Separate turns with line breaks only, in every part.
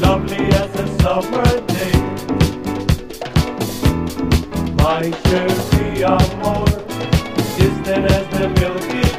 lovely as a summer day. My chérie is distant as the Milky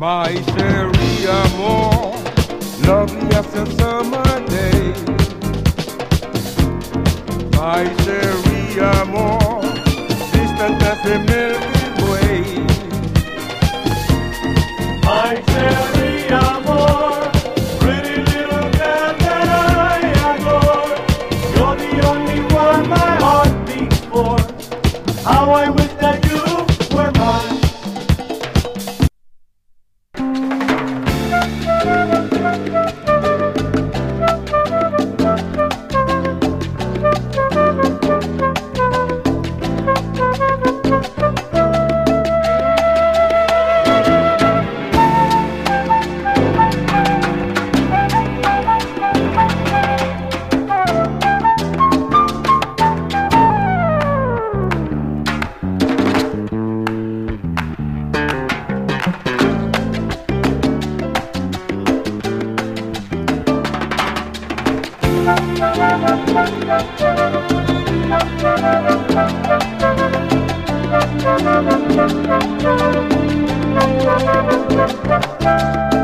My chérie amour, lovely as a summer day. My chérie amour, distant as the Milky Way.
My chérie amour, pretty little girl that I adore. You're the only one my heart beats for. How I wish that you were mine.
Thank you.